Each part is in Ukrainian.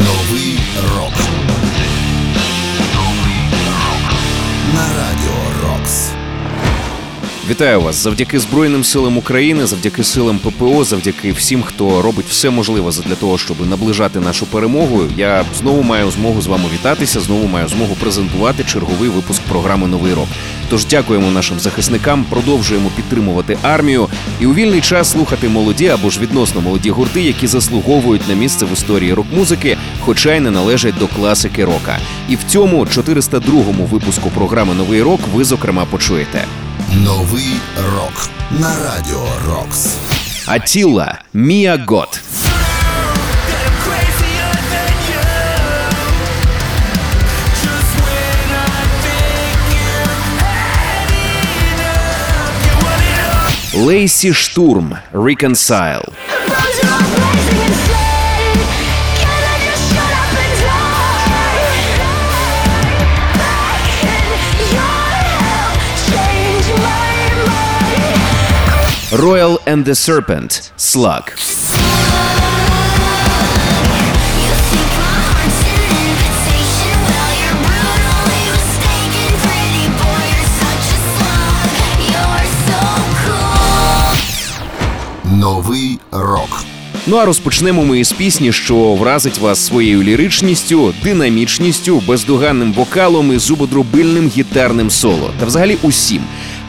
Новий рок. Вітаю вас завдяки Збройним силам України, завдяки силам ППО, завдяки всім, хто робить все можливе для того, щоб наближати нашу перемогу. Я знову маю змогу з вами вітатися. Знову маю змогу презентувати черговий випуск програми Новий рок. Тож дякуємо нашим захисникам, продовжуємо підтримувати армію і у вільний час слухати молоді або ж відносно молоді гурти, які заслуговують на місце в історії рок-музики, хоча й не належать до класики рока. І в цьому 402-му випуску програми Новий рок ви зокрема почуєте. Новий рок. На радіо Рокс. Атіла Мія Гот. Лейсі Штурм Reconcile. Royal and the Serpent Slug. Новий рок. Ну а розпочнемо ми із пісні, що вразить вас своєю ліричністю, динамічністю, бездоганним вокалом і зубодробильним гітарним соло. Та взагалі усім.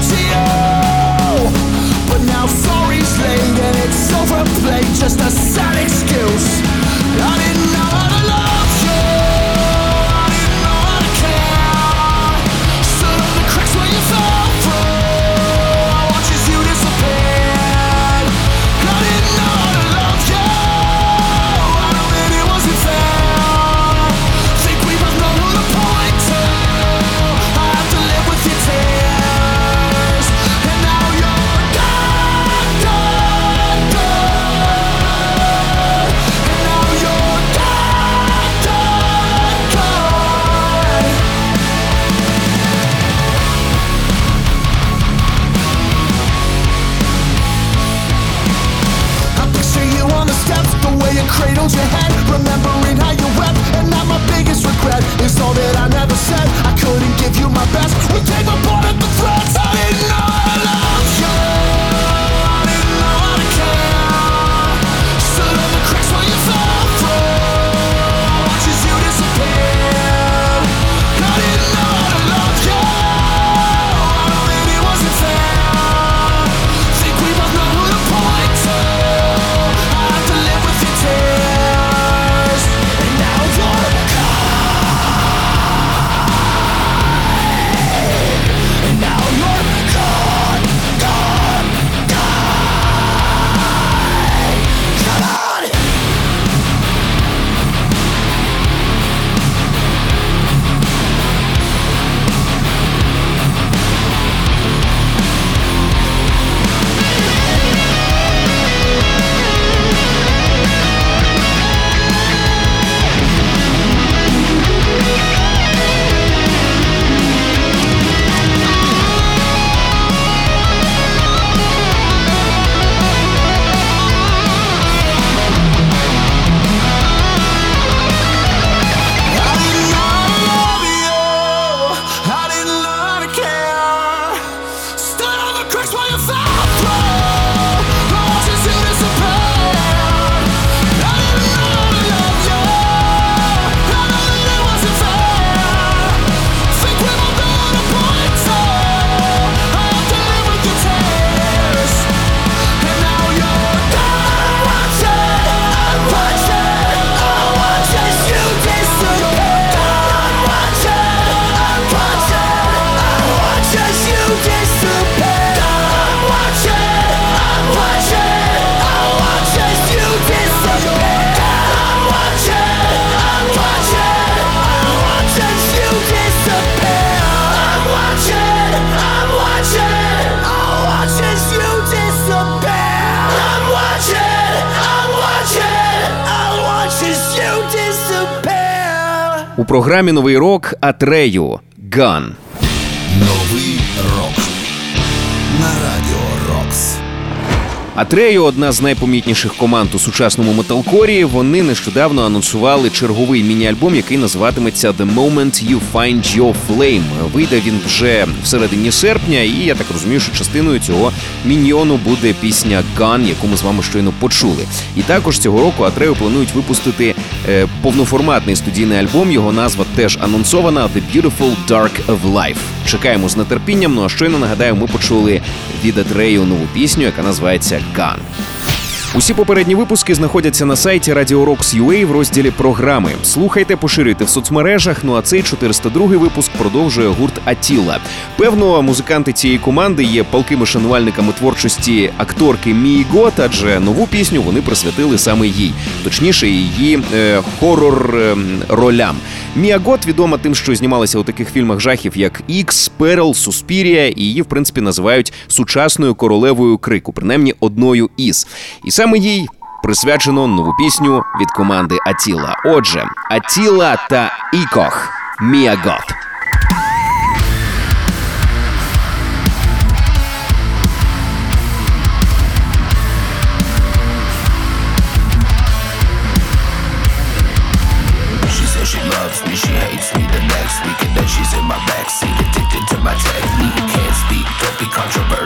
to you. У програмі новий рок Атрею Ган. Новий рок на радіо. Атрею одна з найпомітніших команд у сучасному металкорі. Вони нещодавно анонсували черговий міні-альбом, який називатиметься The Moment You Find Your Flame. Вийде він вже в середині серпня, і я так розумію, що частиною цього міньйону буде пісня Gun, яку ми з вами щойно почули. І також цього року Атрею планують випустити е, повноформатний студійний альбом. Його назва теж анонсована The Beautiful Dark of Life. Чекаємо з нетерпінням. Ну а щойно нагадаю, ми почули від Атрею нову пісню, яка називається Gun. Усі попередні випуски знаходяться на сайті Radio Rocks UA в розділі програми. Слухайте, поширюйте в соцмережах. Ну а цей 402-й випуск продовжує гурт Атіла. Певно, музиканти цієї команди є палкими шанувальниками творчості акторки Мії Гот, адже нову пісню вони присвятили саме їй, точніше, її е, хорор е, ролям. Мія Гот відома тим, що знімалася у таких фільмах жахів, як Ікс, Перл, Суспірія, і її, в принципі, називають сучасною королевою крику, принаймні одною із. І саме їй присвячено нову пісню від команди Attila. Отже, Attila та Ekoh Mia Goth.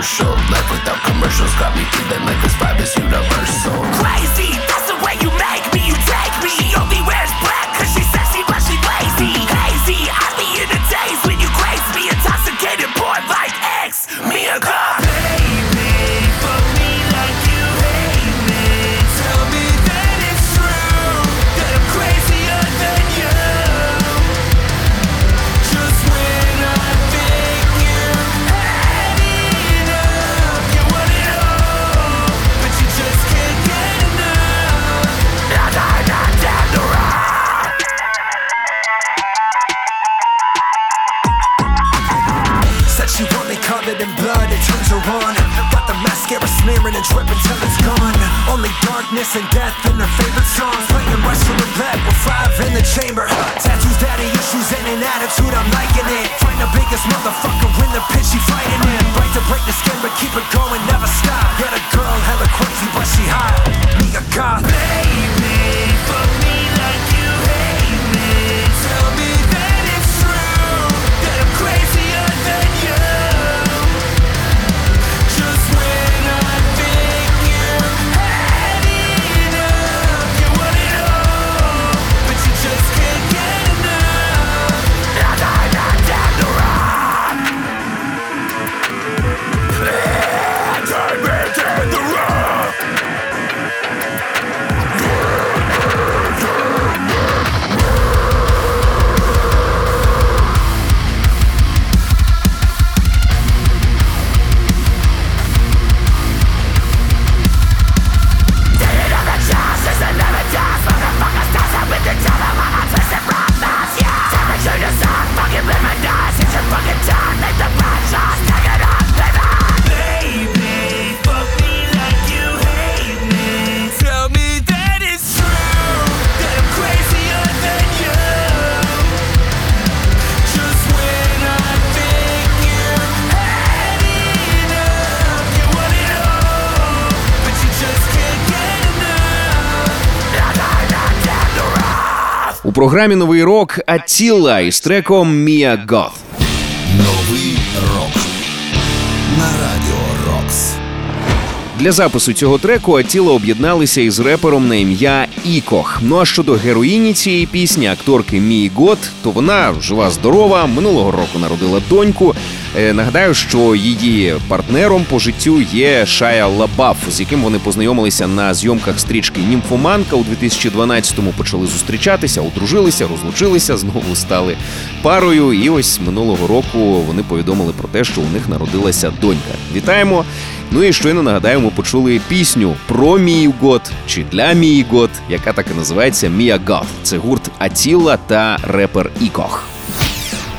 Controversial. Life without commercials got me feeling like this vibe is universal. crazy. That's the way you make me. You take me. She only wears black програмі новий рок Атіла із треком Мія Гот. Новий рок на радіо Рокс. Для запису цього треку Атіла об'єдналися із репером на ім'я Ікох. Ну а щодо героїні цієї пісні, акторки Мії Гот, то вона жива здорова. Минулого року народила доньку. Е, нагадаю, що її партнером по життю є Шая Лабаф, з яким вони познайомилися на зйомках стрічки Німфоманка у 2012-му. Почали зустрічатися, одружилися, розлучилися, знову стали парою. І ось минулого року вони повідомили про те, що у них народилася донька. Вітаємо! Ну і щойно нагадаю, ми почули пісню про Мію Гот чи для Мії Гот, яка так і називається Мія Гот. Це гурт Атіла та репер Ікох.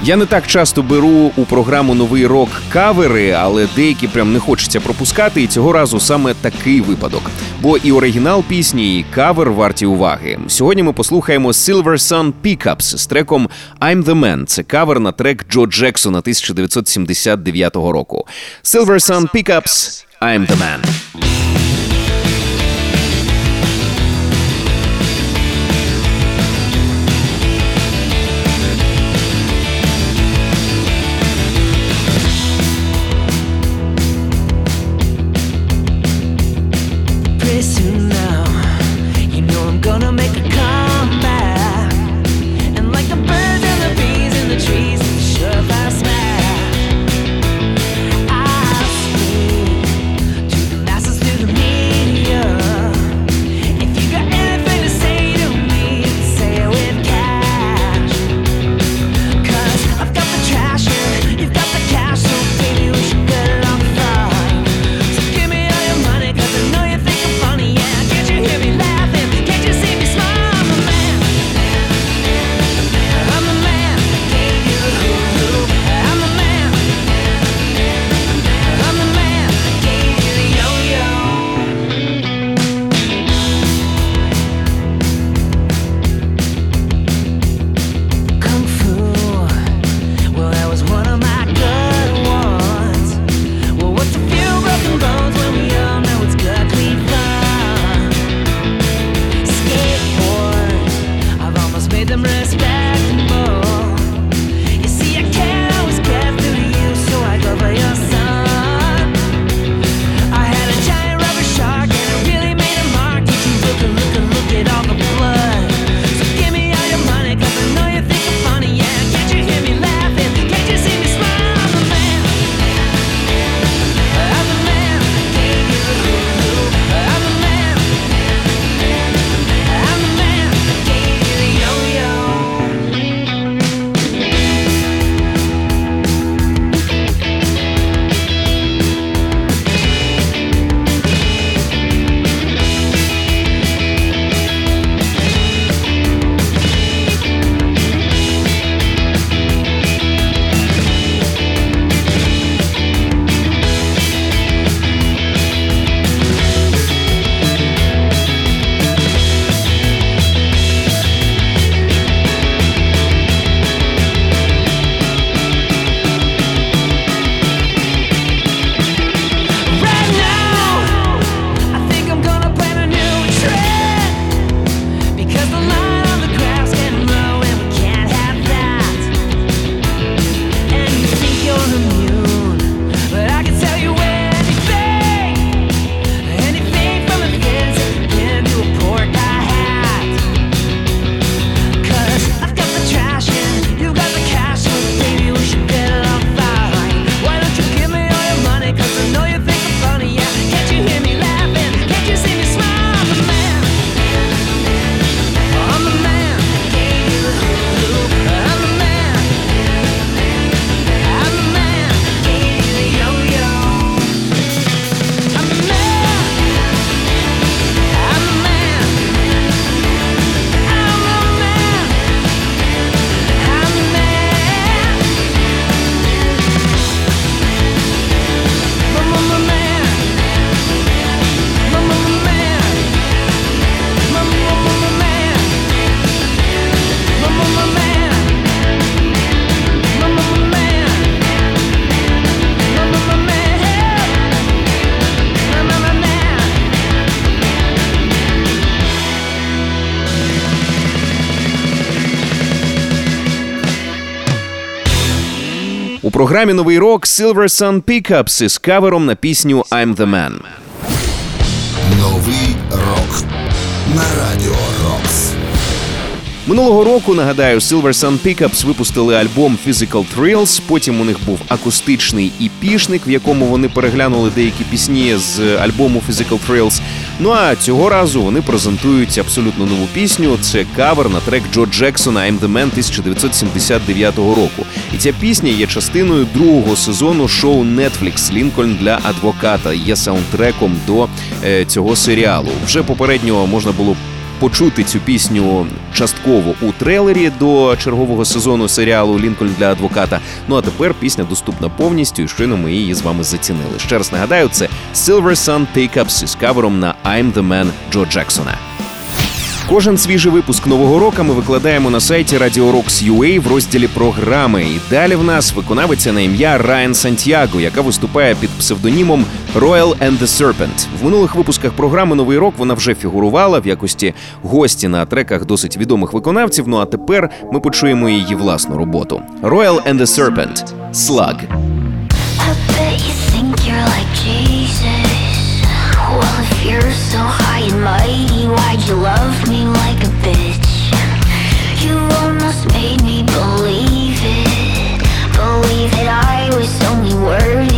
Я не так часто беру у програму Новий рок кавери, але деякі прям не хочеться пропускати. І цього разу саме такий випадок. Бо і оригінал пісні, і кавер варті уваги. Сьогодні ми послухаємо Silver Sun Pickups з треком I'm the Man. Це кавер на трек Джо Джексона 1979 року. Silver Sun Pickups – I'm the Man. програмі новий рок Silver Sun Pickups із кавером на пісню I'm the Man. Новий рок на радіо. Минулого року нагадаю, Silver Sun Pickups випустили альбом Physical Thrills, Потім у них був акустичний іпішник, в якому вони переглянули деякі пісні з альбому Physical Thrills. Ну а цього разу вони презентують абсолютно нову пісню. Це кавер на трек Джо Джексона «I'm the Man» 1979 року. І ця пісня є частиною другого сезону шоу Netflix Лінкольн для адвоката. Є саундтреком до е, цього серіалу. Вже попереднього можна було почути цю пісню частково у трейлері до чергового сезону серіалу Лінкольн для адвоката. Ну а тепер пісня доступна повністю, і щойно ми її з вами зацінили. Ще раз нагадаю, це Silver Sun Take-Ups із кавером на I'm the Man Джо Джексона. Кожен свіжий випуск нового року ми викладаємо на сайті Radio Rocks UA в розділі програми. І далі в нас виконавиця на ім'я Райан Сантьяго, яка виступає під псевдонімом Royal and the Serpent. В минулих випусках програми Новий рок вона вже фігурувала в якості гості на треках досить відомих виконавців. Ну а тепер ми почуємо її власну роботу. Royal and the Serpent – Slug. Well, if you're so high and mighty, why'd you love me like a bitch? You almost made me believe it. Believe that I was only worthy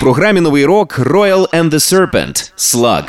програмі Новий рок Royal and the Serpent – Slug.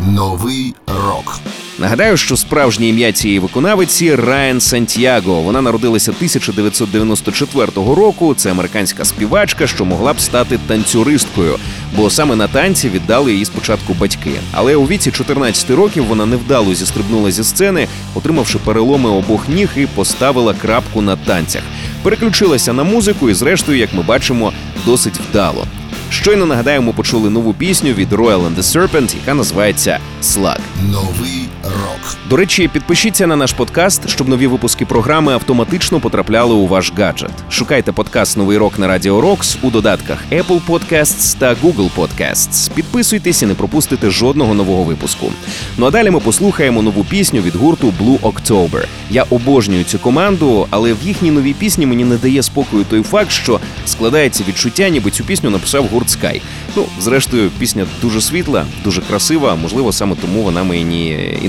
Новий рок. Нагадаю, що справжнє ім'я цієї виконавиці Райан Сантьяго. Вона народилася 1994 року. Це американська співачка, що могла б стати танцюристкою, бо саме на танці віддали її спочатку батьки. Але у віці 14 років вона невдало зістрибнула зі сцени, отримавши переломи обох ніг і поставила крапку на танцях. Переключилася на музику і, зрештою, як ми бачимо, досить вдало. Щойно нагадаємо, почули нову пісню від Royal and the Serpent, яка називається Slug. Новий рок. До речі, підпишіться на наш подкаст, щоб нові випуски програми автоматично потрапляли у ваш гаджет. Шукайте подкаст Новий рок на Радіо Рокс у додатках Apple Podcasts та Google Podcasts. Підписуйтесь і не пропустите жодного нового випуску. Ну а далі ми послухаємо нову пісню від гурту Blue October. Я обожнюю цю команду, але в їхній новій пісні мені не дає спокою той факт, що складається відчуття, ніби цю пісню написав гурт Sky. Ну, зрештою, пісня дуже світла, дуже красива. Можливо, саме тому вона мені і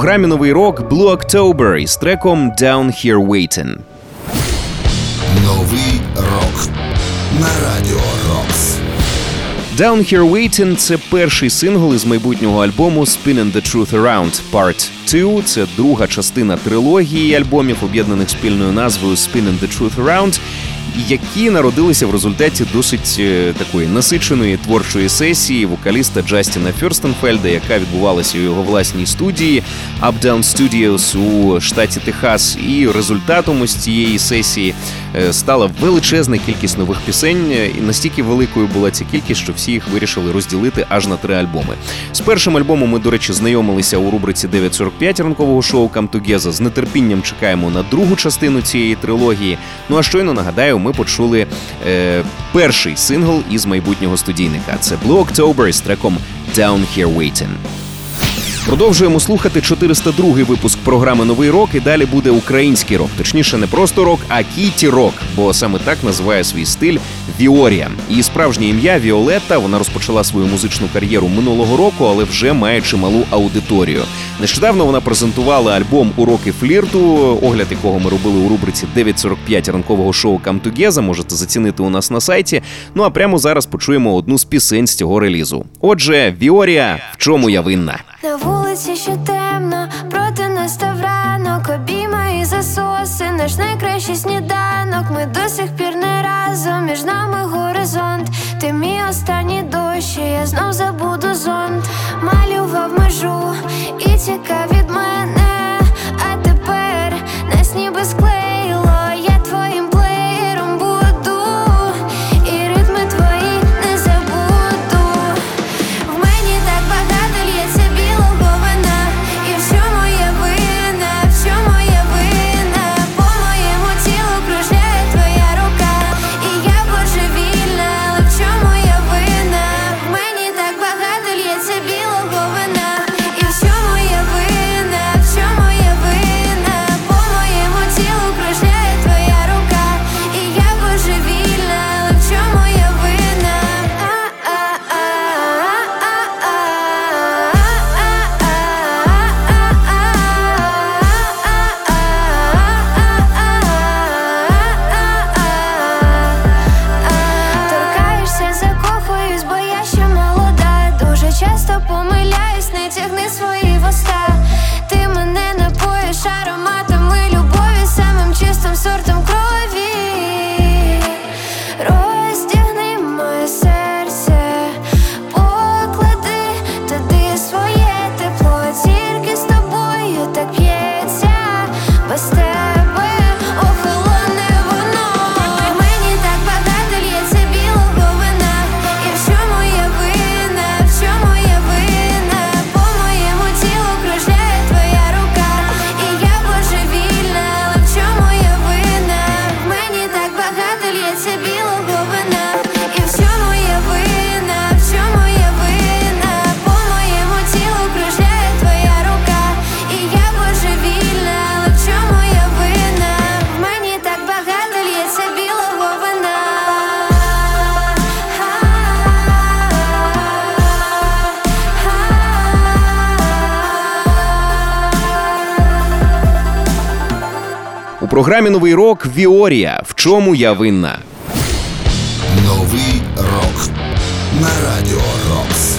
програмі новий рок Blue October із треком Down Here Waiting. Новий рок на радіо Рокс. Down Here Waiting – це перший сингл із майбутнього альбому Spinning the Truth Around Part 2. Це друга частина трилогії альбомів, об'єднаних спільною назвою Spinning the Truth Around, які народилися в результаті досить е, такої насиченої творчої сесії вокаліста Джастіна Фюрстенфельда, яка відбувалася у його власній студії Updown Studios у штаті Техас. І результатом ось цієї сесії стала величезна кількість нових пісень. е, І настільки великою була ця кількість, що всі їх вирішили розділити аж на три альбоми. З першим альбомом ми, до речі, знайомилися у рубриці 945 ранкового шоу Come. З нетерпінням чекаємо на другу частину цієї трилогії. Ну а щойно нагадаю, ми почули е, перший сингл із майбутнього студійника. Це Blue October з треком Down Here Waiting. Продовжуємо слухати 402 випуск програми Новий рок. І далі буде український рок. Точніше, не просто рок, а кіті рок, бо саме так називає свій стиль Віорія. Її справжнє ім'я Віолетта. Вона розпочала свою музичну кар'єру минулого року, але вже має чималу аудиторію. Нещодавно вона презентувала альбом Уроки флірту, огляд якого ми робили у рубриці 945 ранкового шоу Together. Можете зацінити у нас на сайті. Ну а прямо зараз почуємо одну з пісень з цього релізу. Отже, Віорія, в чому я винна? На вулиці ще темно, проти настав ранок, обійма і засоси, наш найкращий сніданок. Ми до сих пір не разом, між нами горизонт. Ти мій останній дощ, я знов забуду зонт. Малював межу і тікав програмі Новий рок Віорія. В чому я винна? Новий рок на радіо Рокс.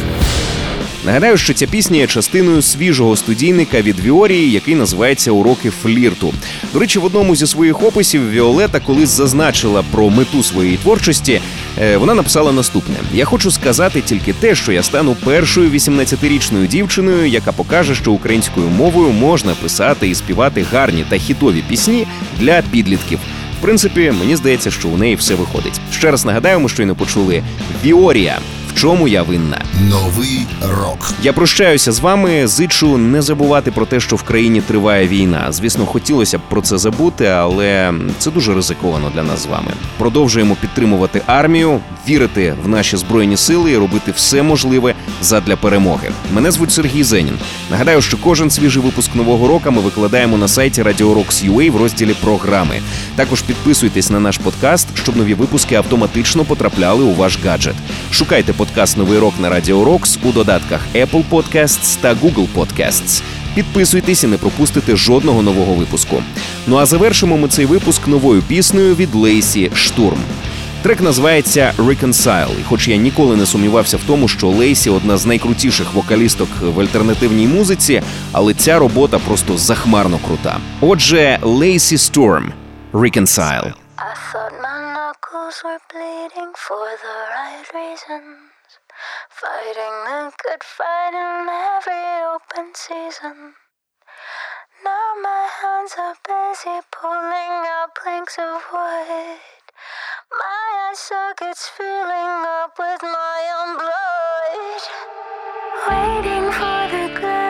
Нагадаю, що ця пісня є частиною свіжого студійника від Віорії, який називається Уроки флірту. До речі, в одному зі своїх описів Віолета колись зазначила про мету своєї творчості. Е, Вона написала наступне: Я хочу сказати тільки те, що я стану першою 18-річною дівчиною, яка покаже, що українською мовою можна писати і співати гарні та хітові пісні для підлітків. В принципі, мені здається, що у неї все виходить. Ще раз нагадаємо, що й не почули Віорія. Чому я винна? Новий рок. Я прощаюся з вами. Зичу не забувати про те, що в країні триває війна. Звісно, хотілося б про це забути, але це дуже ризиковано для нас з вами. Продовжуємо підтримувати армію, вірити в наші збройні сили і робити все можливе задля перемоги. Мене звуть Сергій Зенін. Нагадаю, що кожен свіжий випуск нового року ми викладаємо на сайті Radio Rocks UA в розділі програми. Також підписуйтесь на наш подкаст, щоб нові випуски автоматично потрапляли у ваш гаджет. Шукайте подкаст Новий рок на Radio Rocks у додатках Apple Podcasts та Google Podcasts. Підписуйтесь і не пропустите жодного нового випуску. Ну а завершимо ми цей випуск новою піснею від Лейсі Штурм. Трек називається Reconcile, і хоч я ніколи не сумнівався в тому, що Лейсі одна з найкрутіших вокалісток в альтернативній музиці, але ця робота просто захмарно крута. Отже, Лейсі Storm Reconcile. Thought were bleeding for the right reasons. Fighting the good fight in every open season. Now my hands are busy pulling out planks of wood. My eye sockets filling up with my own blood. Waiting for the